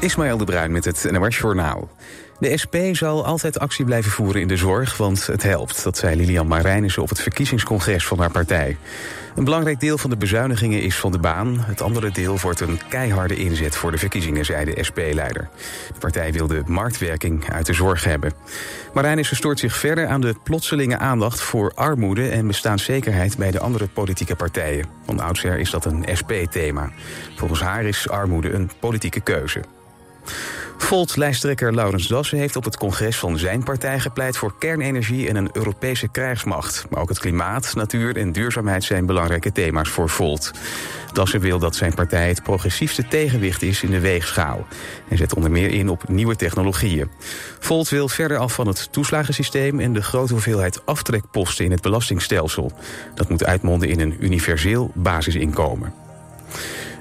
Ismaël de Bruin met het NOS Journaal. De SP zal altijd actie blijven voeren in de zorg, want het helpt. Dat zei Lilian Marijnissen op het verkiezingscongres van haar partij. Een belangrijk deel van de bezuinigingen is van de baan. Het andere deel wordt een keiharde inzet voor de verkiezingen, zei de SP-leider. De partij wil de marktwerking uit de zorg hebben. Marijnissen stoort zich verder aan de plotselinge aandacht voor armoede en bestaanszekerheid bij de andere politieke partijen. Van oudsher is dat een SP-thema. Volgens haar is armoede een politieke keuze. Volt-lijsttrekker Laurens Dassen heeft op het congres van zijn partij gepleit voor kernenergie en een Europese krijgsmacht. Maar ook het klimaat, natuur en duurzaamheid zijn belangrijke thema's voor Volt. Dassen wil dat zijn partij het progressiefste tegenwicht is in de weegschaal. En zet onder meer in op nieuwe technologieën. Volt wil verder af van het toeslagensysteem en de grote hoeveelheid aftrekposten in het belastingstelsel. Dat moet uitmonden in een universeel basisinkomen.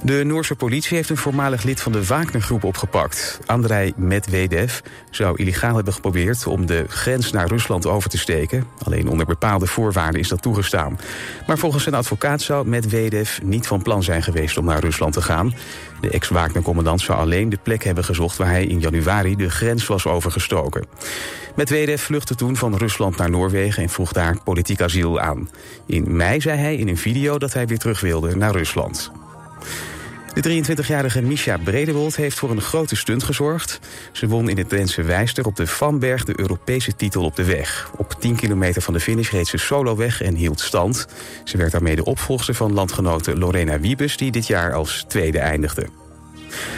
De Noorse politie heeft een voormalig lid van de Wagner-groep opgepakt. Andrei Medvedev zou illegaal hebben geprobeerd om de grens naar Rusland over te steken. Alleen onder bepaalde voorwaarden is dat toegestaan. Maar volgens zijn advocaat zou Medvedev niet van plan zijn geweest om naar Rusland te gaan. De ex-Wagner-commandant zou alleen de plek hebben gezocht waar hij in januari de grens was overgestoken. Medvedev vluchtte toen van Rusland naar Noorwegen en vroeg daar politiek asiel aan. In mei zei hij in een video dat hij weer terug wilde naar Rusland. De 23-jarige Misha Bredewold heeft voor een grote stunt gezorgd. Ze won in het Drentse Wijster op de Vanberg de Europese titel op de weg. Op 10 kilometer van de finish reed ze solo weg en hield stand. Ze werd daarmee de opvolger van landgenote Lorena Wiebes... die dit jaar als tweede eindigde.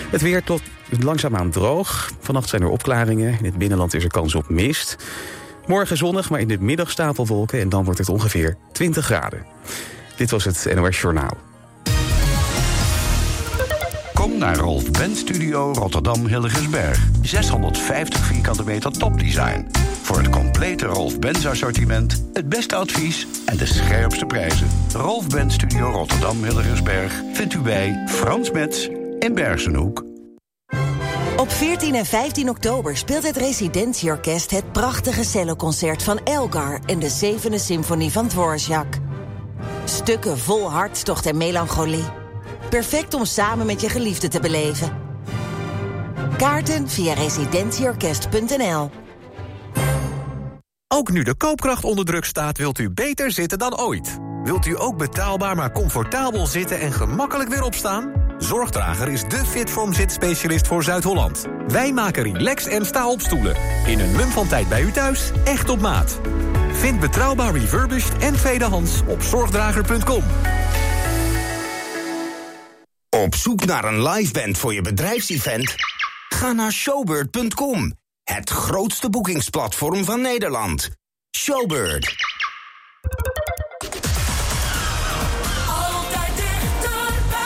Het weer tot langzaamaan droog. Vannacht zijn er opklaringen. In het binnenland is er kans op mist. Morgen zonnig, maar in de middag stapelwolken... en dan wordt het ongeveer 20 graden. Dit was het NOS Journaal. Kom naar Rolf Ben Studio Rotterdam Hilligensberg. 650 vierkante meter topdesign. Voor het complete Rolf Benz assortiment, het beste advies en de scherpste prijzen. Rolf Ben Studio Rotterdam Hilligensberg vindt u bij Frans Metz in Bergenhoek. Op 14 en 15 oktober speelt het Residentieorkest het prachtige celloconcert van Elgar en de zevende symfonie van Dvorak. Stukken vol hartstocht en melancholie. Perfect om samen met je geliefde te beleven. Kaarten via residentieorkest.nl Ook nu de koopkracht onder druk staat, wilt u beter zitten dan ooit. Wilt u ook betaalbaar maar comfortabel zitten en gemakkelijk weer opstaan? Zorgdrager is de Fitform zitspecialist voor Zuid-Holland. Wij maken relax en sta op stoelen. In een mum van tijd bij u thuis, echt op maat. Vind betrouwbaar refurbished en tweedehands op zorgdrager.com. Op zoek naar een liveband voor je bedrijfsevent? Ga naar showbird.com, het grootste boekingsplatform van Nederland. Showbird. Altijd dichterbij.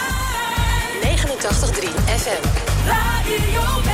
89.3 FM. Radio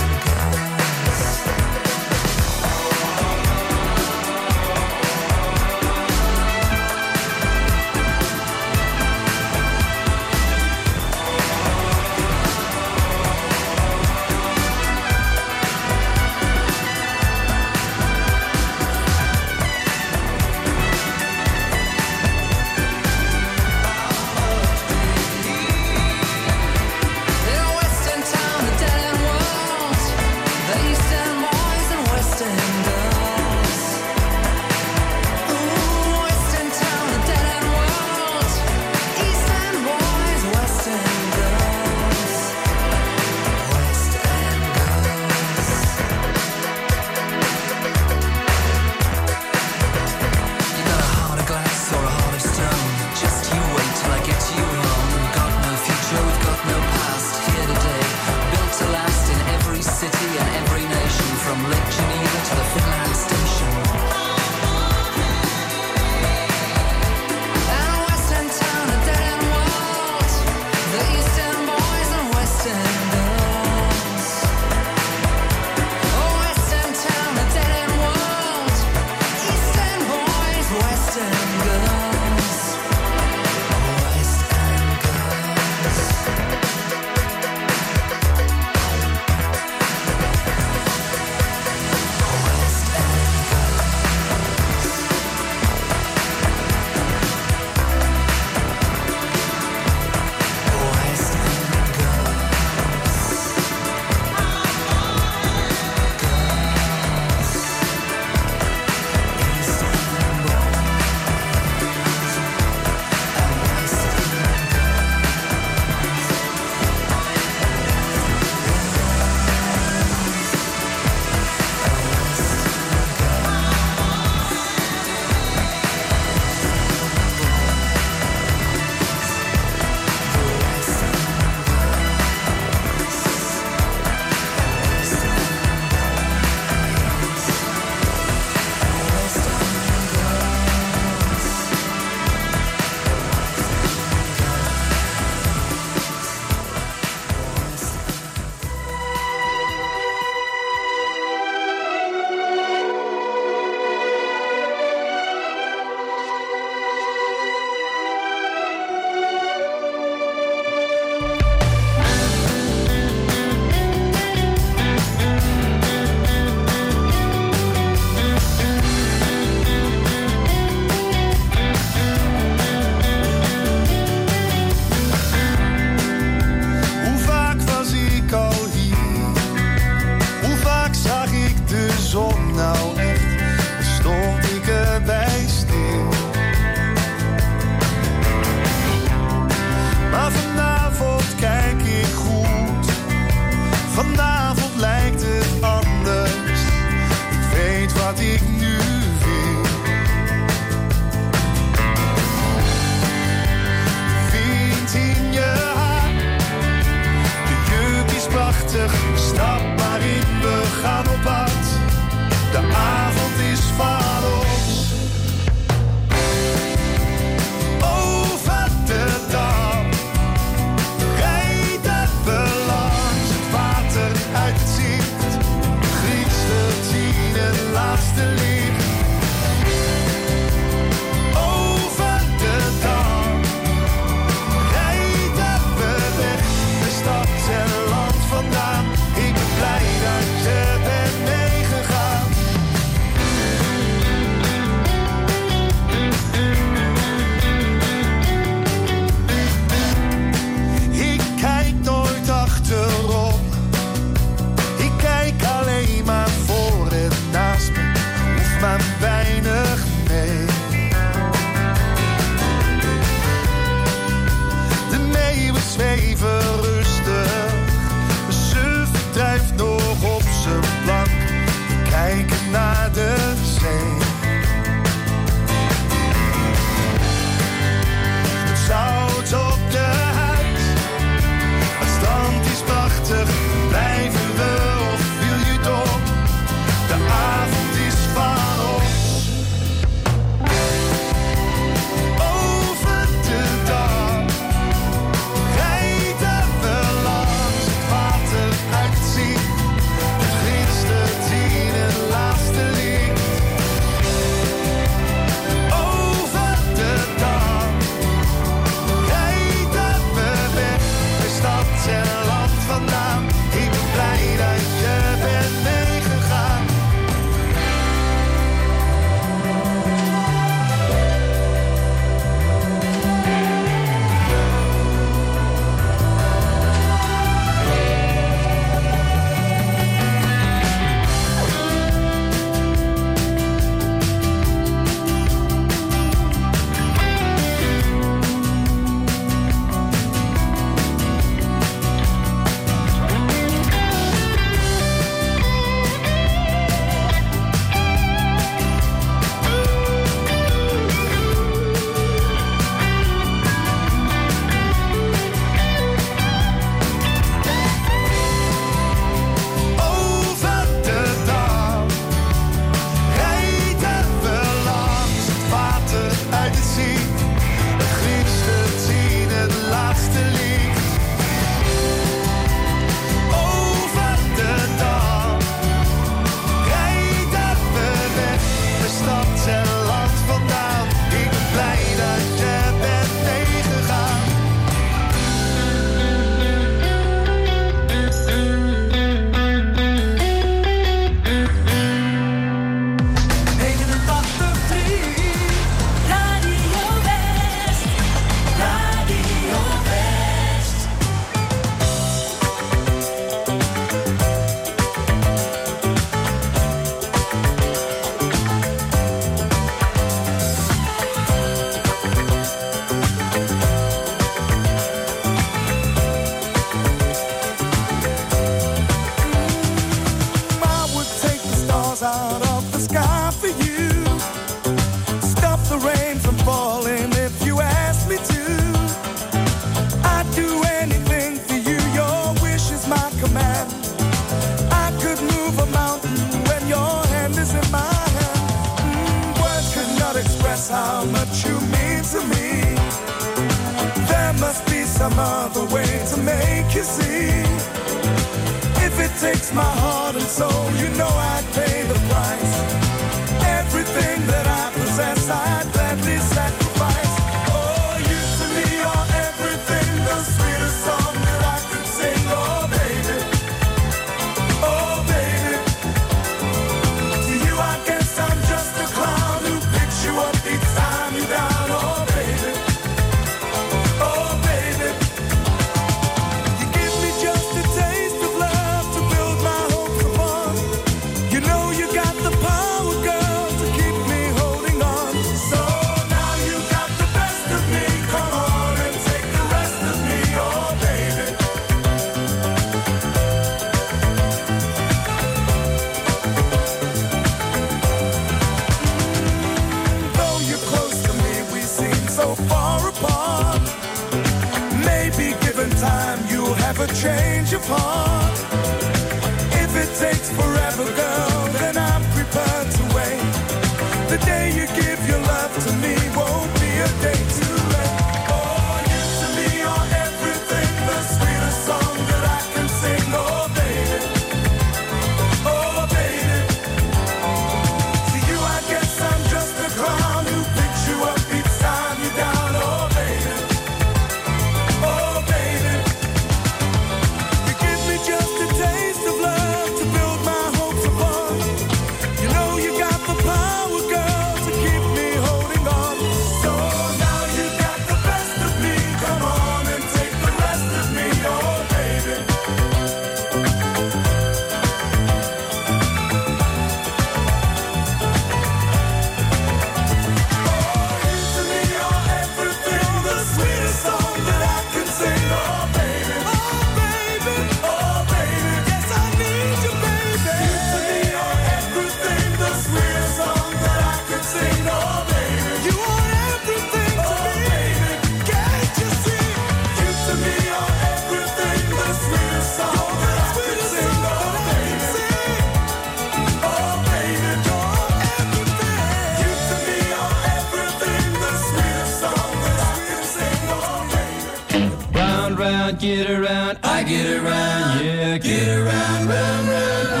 get around, I get around, yeah, get around, round, round. round.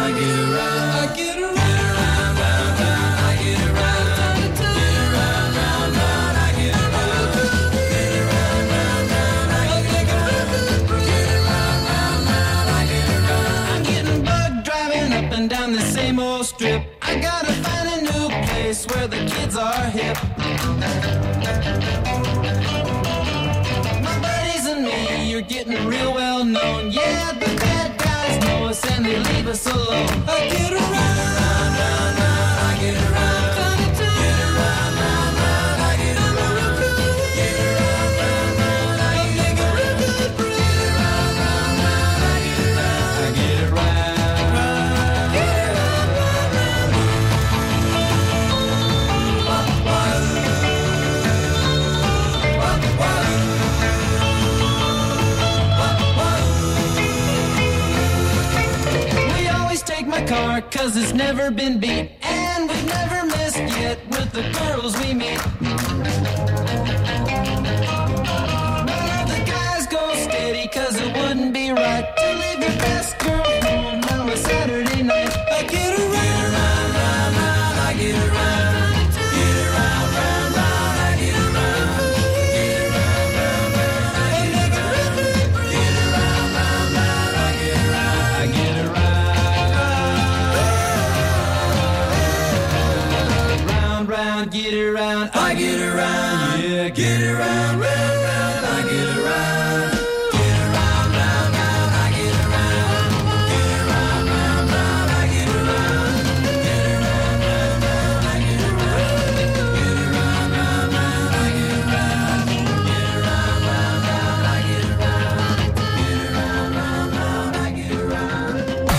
real well known. Yeah, the bad guys know us and they leave us alone. I get around. never been beat, and we've never missed yet with the girls we meet. around, get around, I get around, yeah, get around, round, I get around.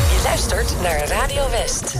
Je luistert naar Radio West.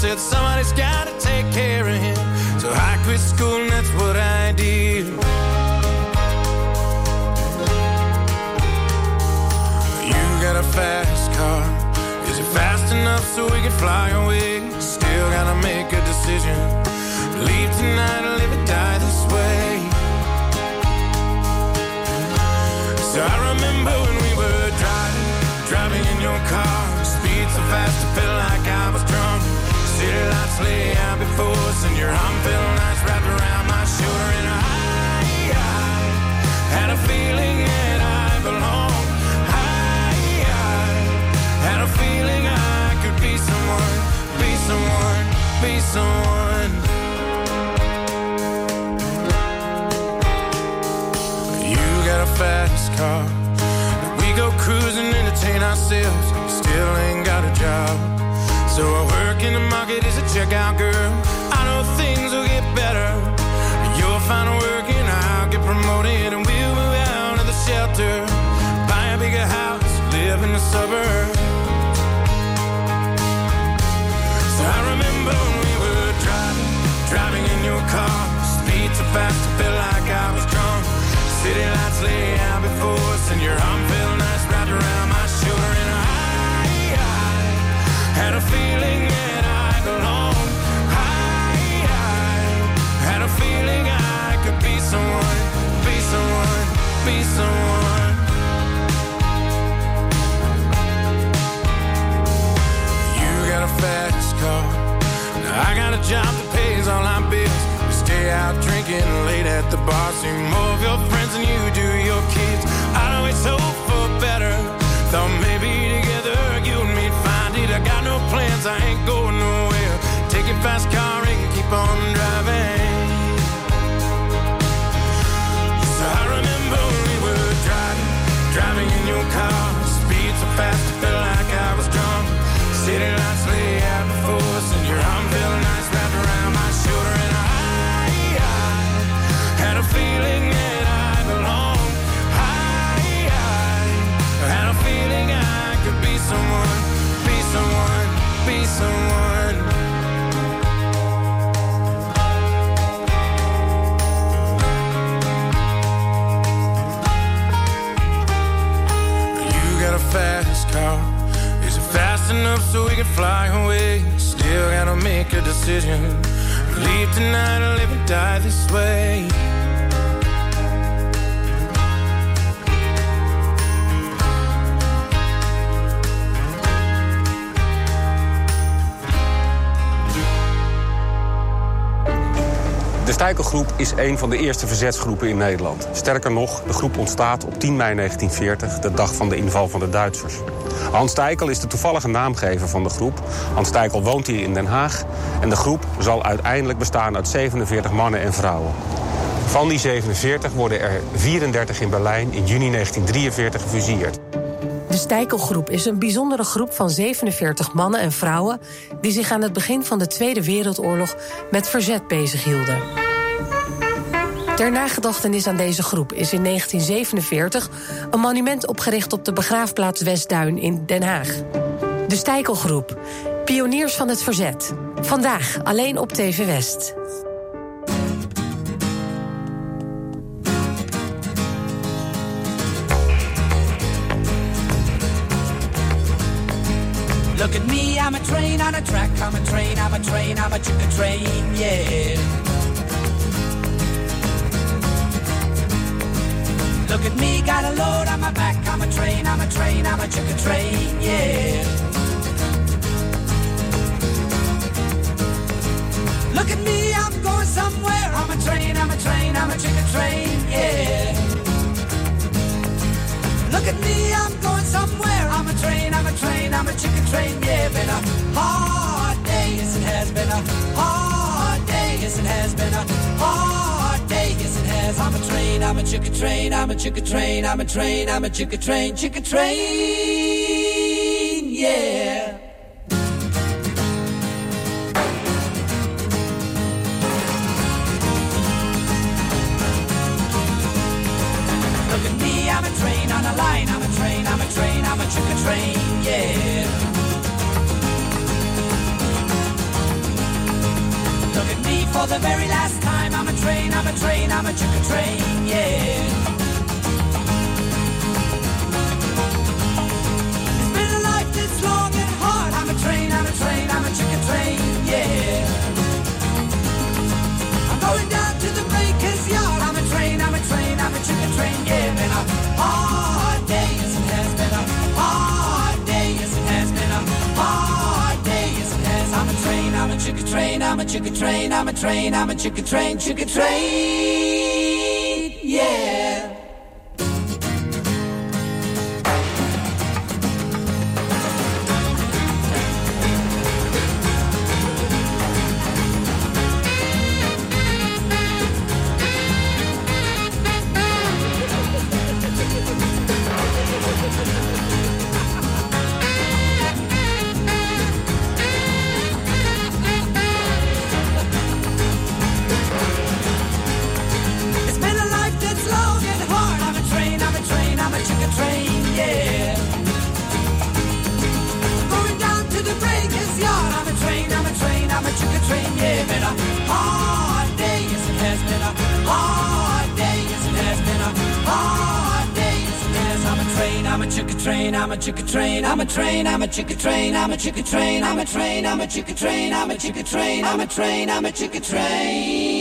Said, somebody's gotta take care of him. So I quit school and that's what I did. You got a fast car. Is it fast enough so we can fly away? Still gotta make a decision. Leave tonight or live or die this way. So I remember when we were driving, driving in your car. Speed so fast, I felt like us, and your arm felt nice wrapped around my shoulder. And I, I had a feeling that I belonged. I, I had a feeling I could be someone, be someone, be someone. You got a fast car. We go cruising, entertain ourselves. Still ain't got a job. So I work in the market as a checkout girl. I know things will get better. You'll find a work and I'll get promoted and we'll move out of the shelter. Buy a bigger house, live in the suburbs. So I remember when we were driving, driving in your car. Speed so fast, I felt like I was drunk. City lights lay out before us, and your arm felt nice wrapped around my had a feeling that I. I, I had a feeling I could be someone, be someone, be someone. You got a fast car. Now I got a job that pays all our bills. We stay out drinking late at the bar. See more of your friends than you do your kids. I'd always hope for better. Thought maybe got no plans, I ain't going nowhere. Take your fast car and keep on driving. So I remember we were driving, driving in your car. Speed so fast, De Stijkelgroep is een van de eerste verzetsgroepen in Nederland. Sterker nog, de groep ontstaat op 10 mei 1940, de dag van de inval van de Duitsers. Hans Stijkel is de toevallige naamgever van de groep. Hans Stijkel woont hier in Den Haag. En de groep zal uiteindelijk bestaan uit 47 mannen en vrouwen. Van die 47 worden er 34 in Berlijn in juni 1943 gefusilleerd. De Stijkelgroep is een bijzondere groep van 47 mannen en vrouwen... die zich aan het begin van de Tweede Wereldoorlog met verzet bezighielden. Ter nagedachtenis aan deze groep is in 1947 een monument opgericht op de begraafplaats Westduin in Den Haag. De Stijkelgroep, pioniers van het verzet. Vandaag alleen op TV West. Look at me, I'm a train on a track, I'm a train, I'm a train, I'm a train, yeah. Look at me, got a load on my back, I'm a train, I'm a train, I'm a chicka train, yeah. Look at me, I'm going somewhere, I'm a train, I'm a train, I'm a chicka train, yeah. Look at me, I'm going somewhere. I'm a train, I'm a train, I'm a chicken train. Yeah, been a hard day, yes it has been a hard day, yes it has been a hard has. I'm a train, I'm a chicken train, I'm a chicken train, I'm a train, I'm a chicken train, chicken train. Yeah. Look at me, I'm a train on a line. I'm a train, I'm a train, I'm a chicken train, yeah. Look at me for the very last time. I'm a train, I'm a train, I'm a chicken train, yeah. It's been a life that's long and hard. I'm a train, I'm a train, I'm a chicken train, yeah. I'm going down to the breaker's yard. I'm a train, I'm a train, I'm a chicken train. Yeah, train, I'm a chicken train, I'm a train, I'm a chicken train, chicken train. Yeah. Chicken train, I'm a chicken train, I'm a train, I'm a chicken train, I'm a chicken train, I'm a train, I'm a chicken train, I'm a chicken train, I'm a train, I'm a chicken train.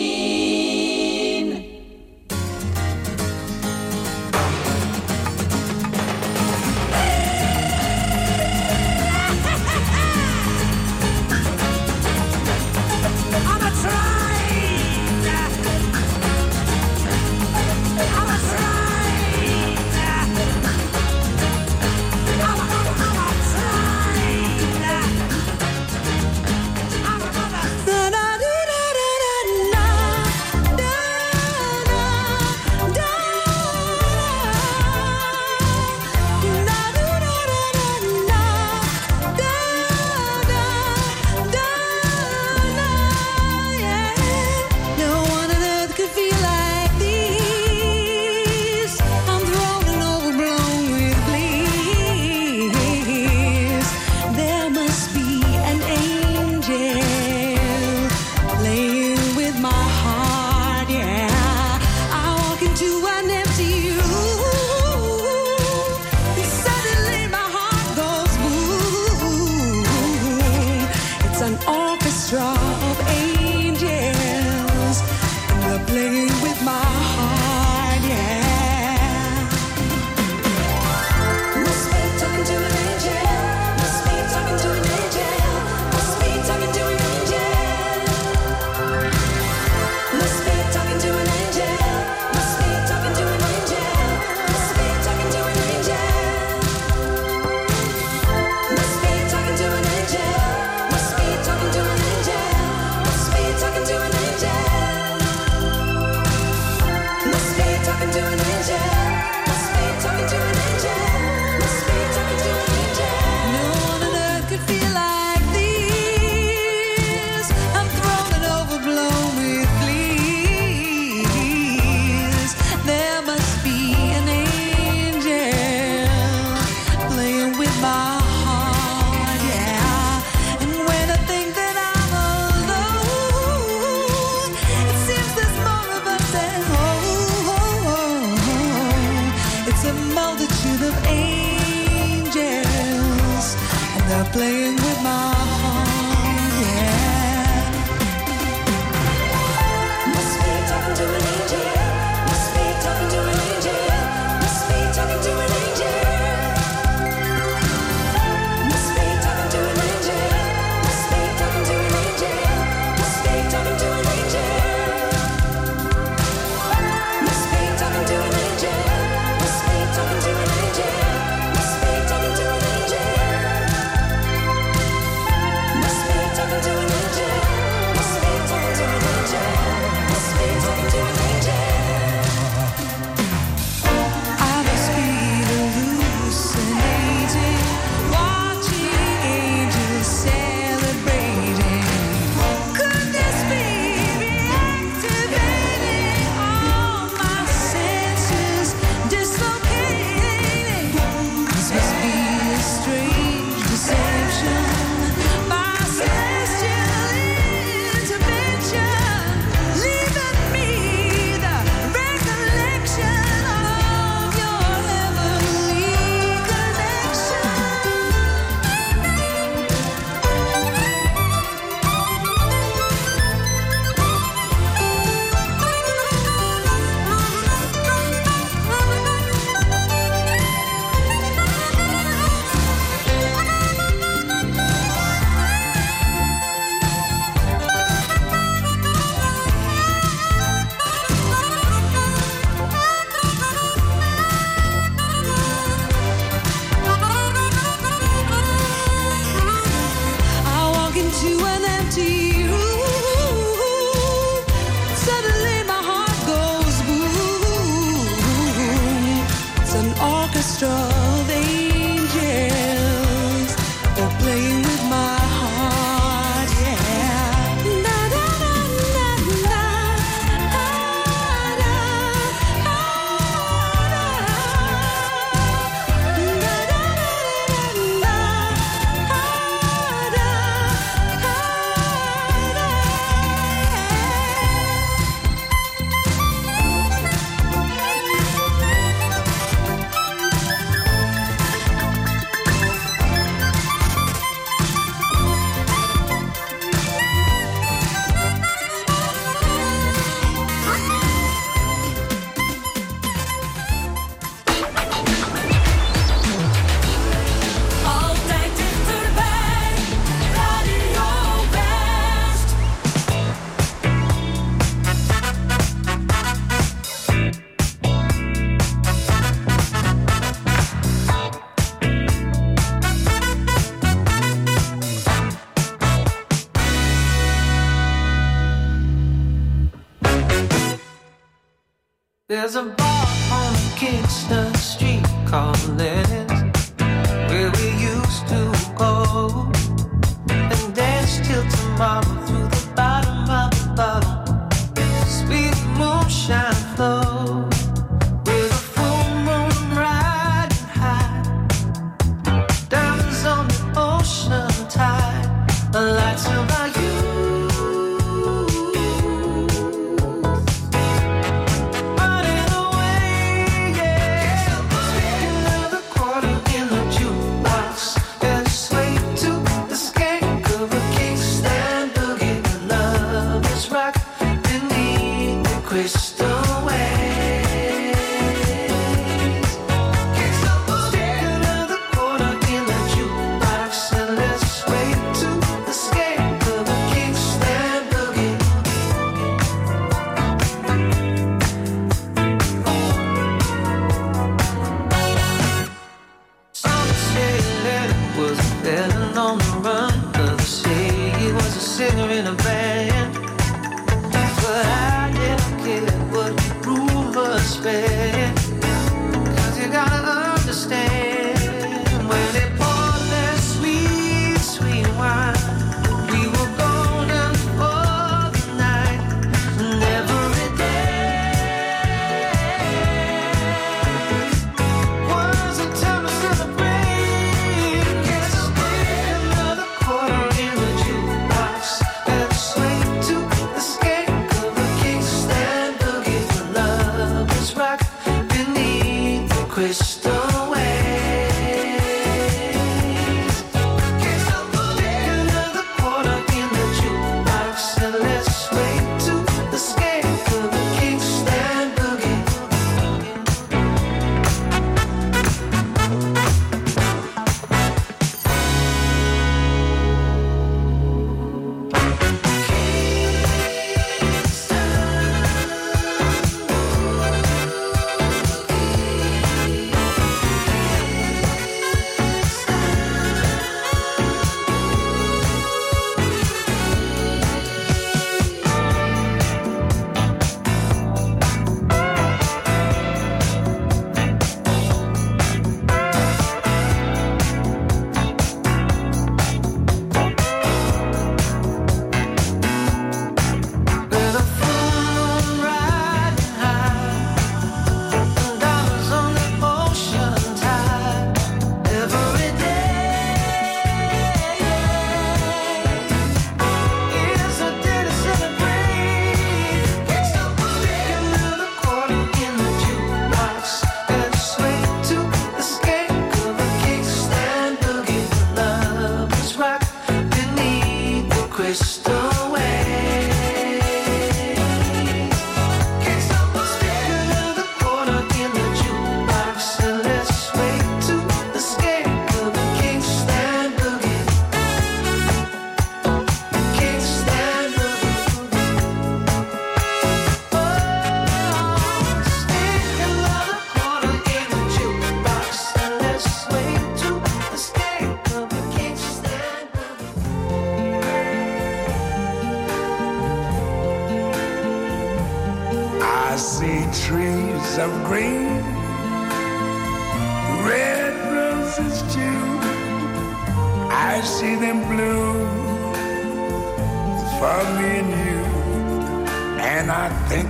There's a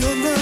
yo no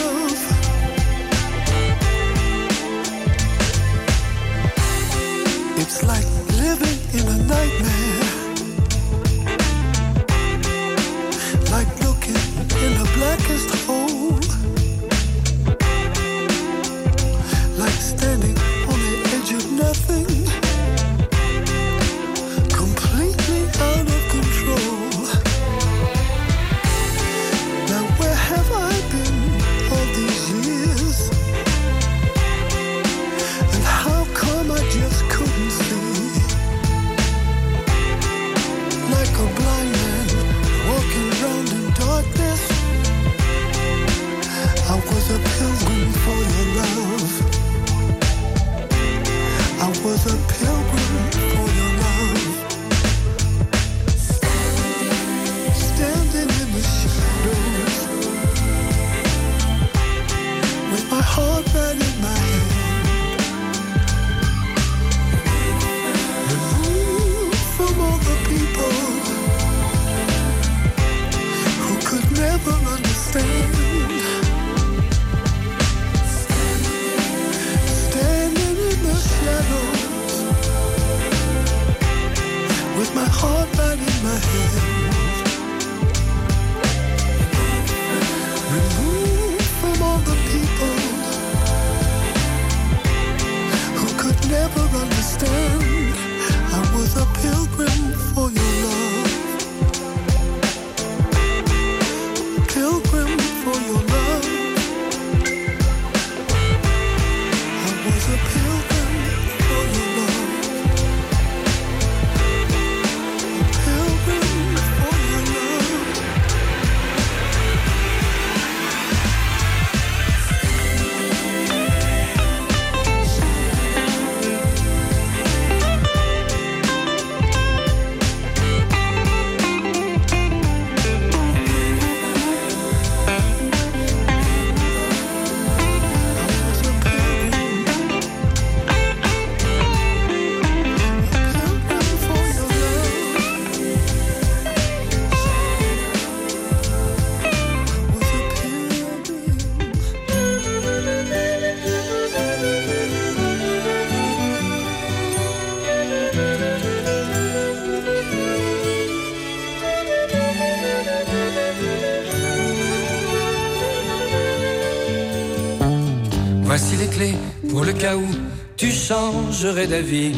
changerais d'avis.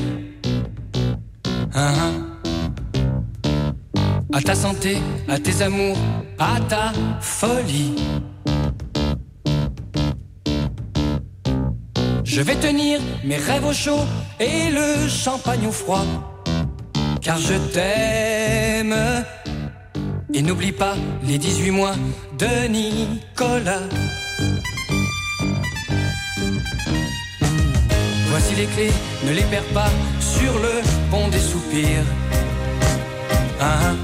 Hein, hein. À ta santé, à tes amours, à ta folie. Je vais tenir mes rêves au chaud et le champagne au froid. Car je t'aime. Et n'oublie pas les 18 mois de Nicolas. Voici les clés, ne les perds pas sur le pont des soupirs. Hein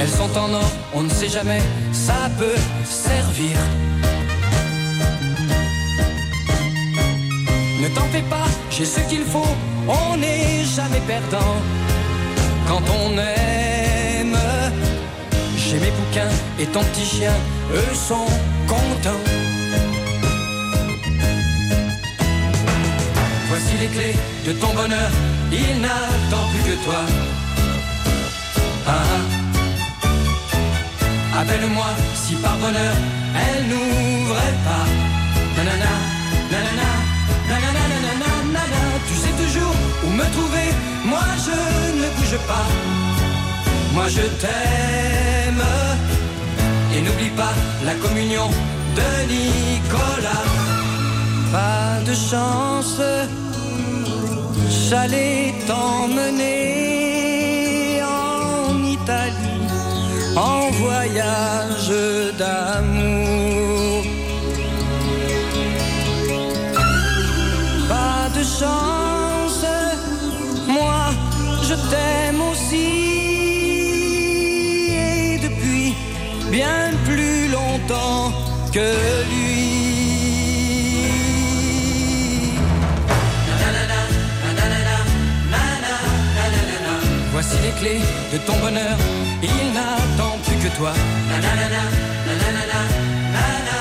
Elles sont en or, on ne sait jamais, ça peut servir. Ne t'en fais pas, j'ai ce qu'il faut, on n'est jamais perdant. Quand on aime, j'ai mes bouquins et ton petit chien, eux sont Les clés de ton bonheur, il n'attend plus que toi. Ah. Appelle-moi si par bonheur elle n'ouvrait pas. Nanana, nanana, nanana, nanana, nanana. Tu sais toujours où me trouver, moi je ne bouge pas. Moi je t'aime. Et n'oublie pas la communion de Nicolas. Pas de chance, j'allais t'emmener en Italie en voyage d'amour. Pas de chance, moi je t'aime aussi et depuis bien plus longtemps que lui. de ton bonheur. Il n'attend plus que toi. Nanana, nanana, nanana,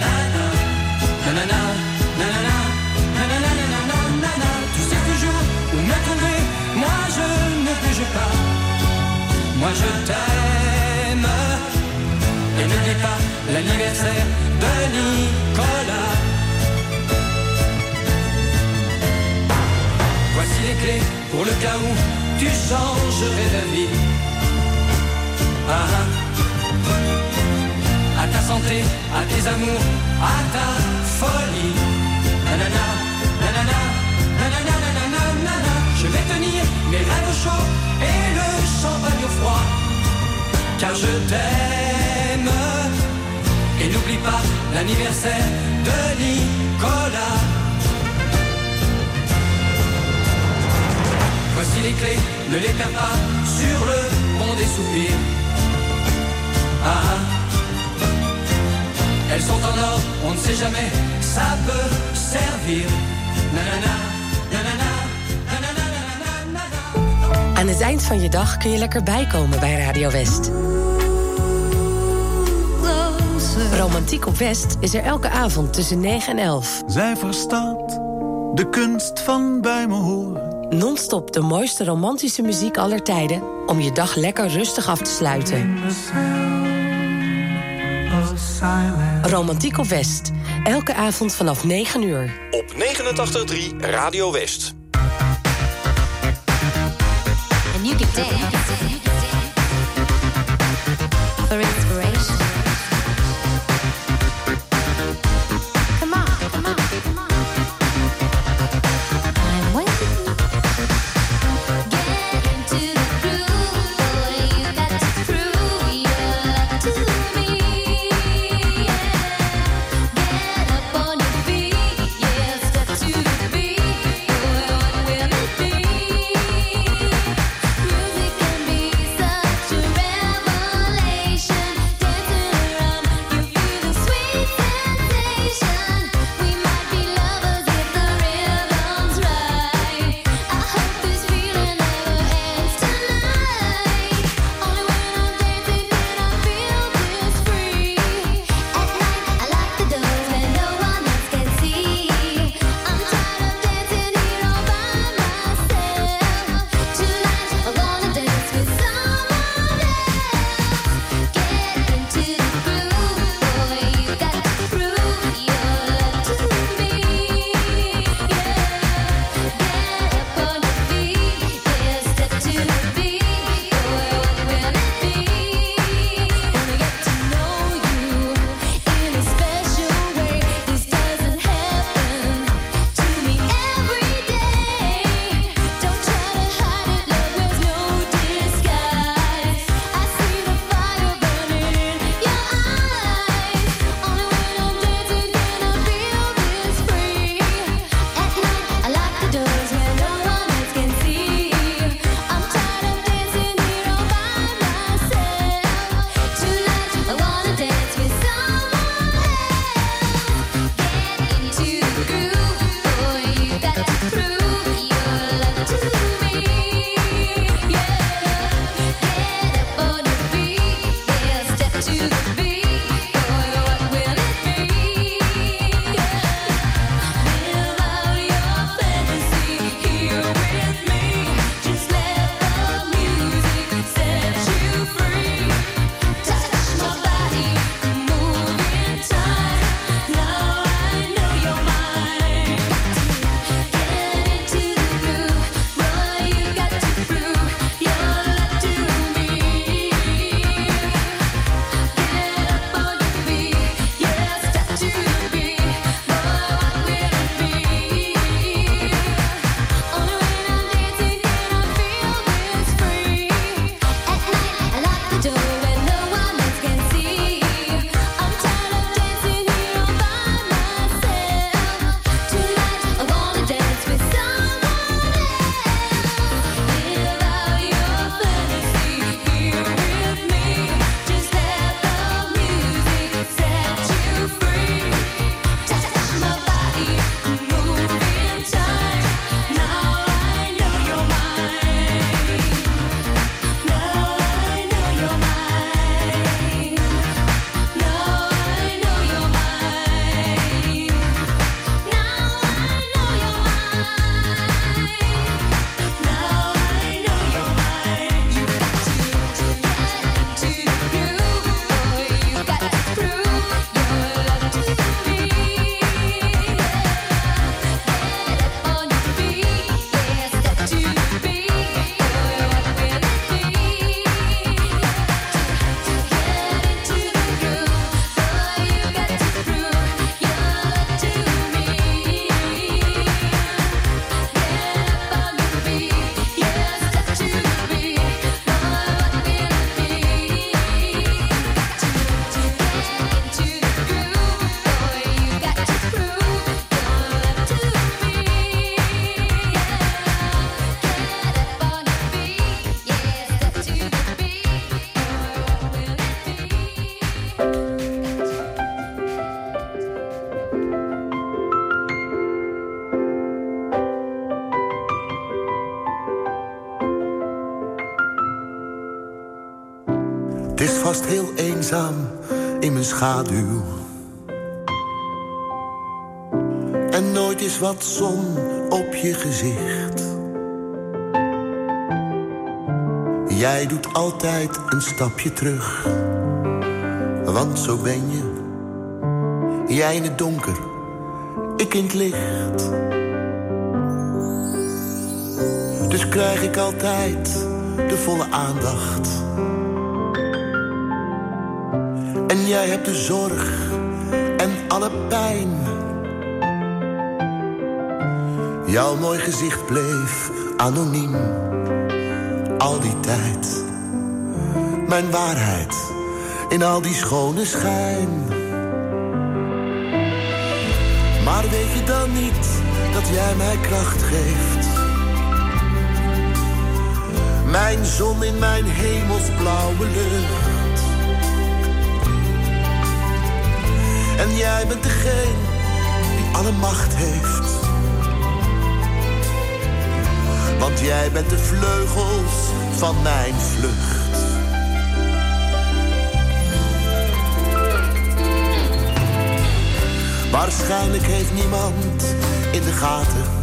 nanana, nanana, nanana, nanana, Tous ces toujours où m'attendrai, moi je ne bouge pas. Moi je t'aime. Et n'oublie pas l'anniversaire de Nicolas. Voici les clés pour le cas où tu changerais d'avis. Ah, ah. À ta santé, à tes amours, à ta folie. Je vais tenir mes rêves au chaud et le champagne au froid. Car je t'aime. Et n'oublie pas l'anniversaire de Nicolas. Voici les clés, ne les perds pas sur le pont des soupirs. Ah, ah. Elles sont en or, on ne sait jamais, ça peut servir. Nanana, nanana, Aan het eind van je dag kun je lekker bijkomen bij Radio West. Romantiek op West is er elke avond tussen 9 en 11. Zij verstaat de kunst van bij me horen. Non-stop de mooiste romantische muziek aller tijden... om je dag lekker rustig af te sluiten. Romantiek op West. Elke avond vanaf 9 uur. Op 89.3 Radio West. And you can schaduw. En nooit is wat zon op je gezicht. Jij doet altijd een stapje terug. Want zo ben je. Jij in het donker, ik in het licht. Dus krijg ik altijd de volle aandacht. En jij hebt de zorg en alle pijn. Jouw mooi gezicht bleef anoniem al die tijd. Mijn waarheid in al die schone schijn. Maar weet je dan niet dat jij mij kracht geeft? Mijn zon in mijn hemelsblauwe lucht. En jij bent degene die alle macht heeft. Want jij bent de vleugels van mijn vlucht. Waarschijnlijk heeft niemand in de gaten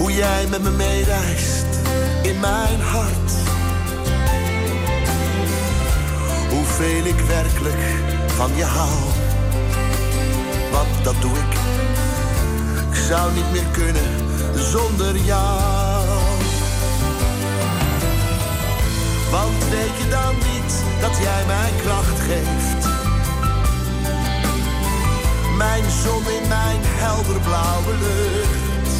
hoe jij met me meereist in mijn hart. Hoeveel ik werkelijk van je hou, want dat doe ik. Ik zou niet meer kunnen zonder jou. Want weet je dan niet dat jij mij kracht geeft? Mijn zon in mijn helderblauwe lucht.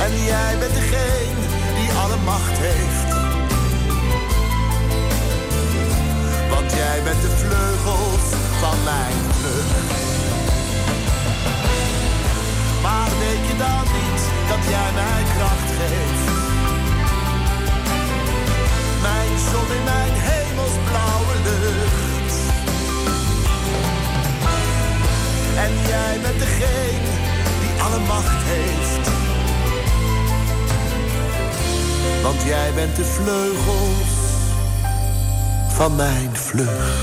En jij bent degene die alle macht heeft. Want jij bent de vleugels van mijn vlucht. Maar weet je dan niet dat jij mij kracht geeft? Mijn zon in mijn hemelsblauwe lucht. En jij bent degene die alle macht heeft. Want jij bent de vleugels van mijn vlucht.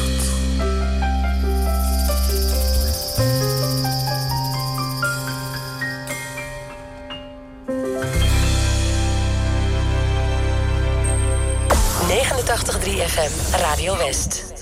FM, Radio West.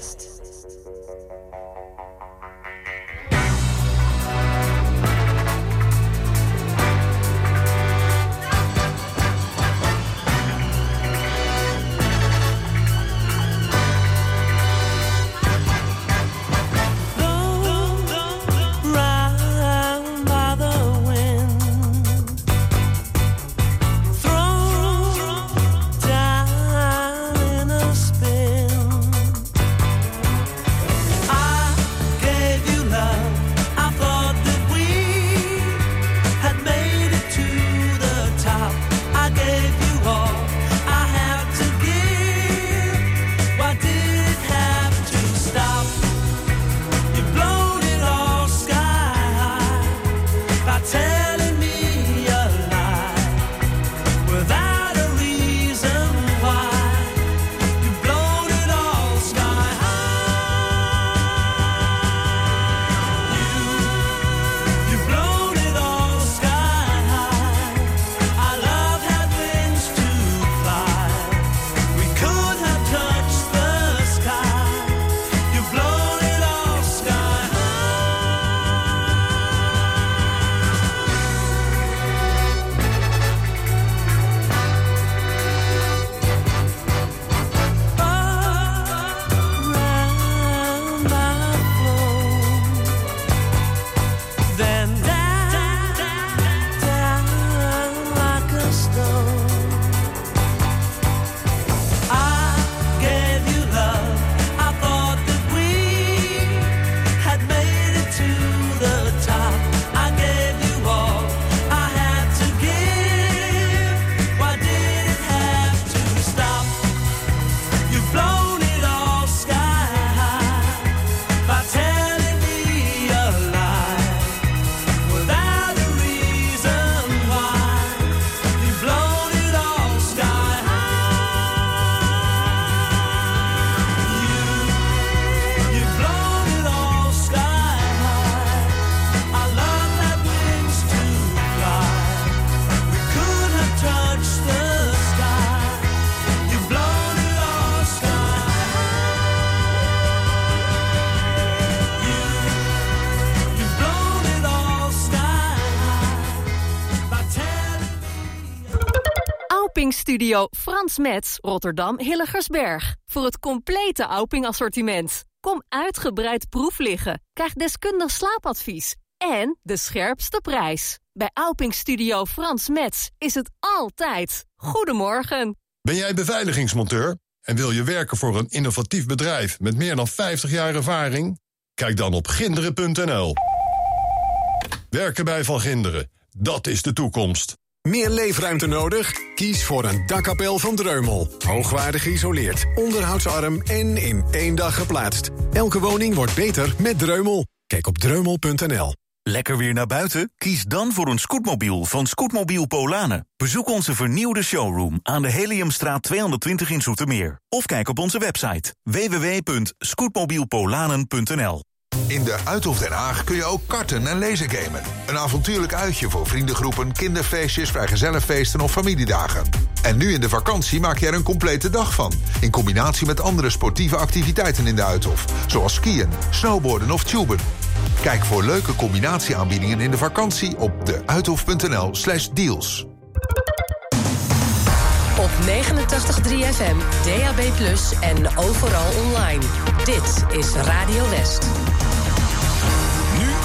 Studio Frans Metz, Rotterdam Hilligersberg. Voor het complete Auping assortiment. Kom uitgebreid proef liggen. Krijg deskundig slaapadvies. En de scherpste prijs. Bij Auping Studio Frans Metz is het altijd. Goedemorgen. Ben jij beveiligingsmonteur en wil je werken voor een innovatief bedrijf met meer dan 50 jaar ervaring? Kijk dan op ginderen.nl. Werken bij Van Ginderen, dat is de toekomst. Meer leefruimte nodig? Kies voor een dakkapel van Dreumel. Hoogwaardig geïsoleerd, onderhoudsarm en in één dag geplaatst. Elke woning wordt beter met Dreumel. Kijk op dreumel.nl. Lekker weer naar buiten? Kies dan voor een scootmobiel van Scootmobiel Polanen. Bezoek onze vernieuwde showroom aan de Heliumstraat 220 in Zoetermeer. Of kijk op onze website www.scootmobielpolanen.nl In de Uithof Den Haag kun je ook karten en lasergamen. Een avontuurlijk uitje voor vriendengroepen, kinderfeestjes, vrijgezellenfeesten of familiedagen. En nu in de vakantie maak je er een complete dag van. In combinatie met andere sportieve activiteiten in de Uithof. Zoals skiën, snowboarden of tuben. Kijk voor leuke combinatieaanbiedingen in de vakantie op deuithof.nl slash deals. Op 89.3 FM, DAB+, en overal online. Dit is Radio West.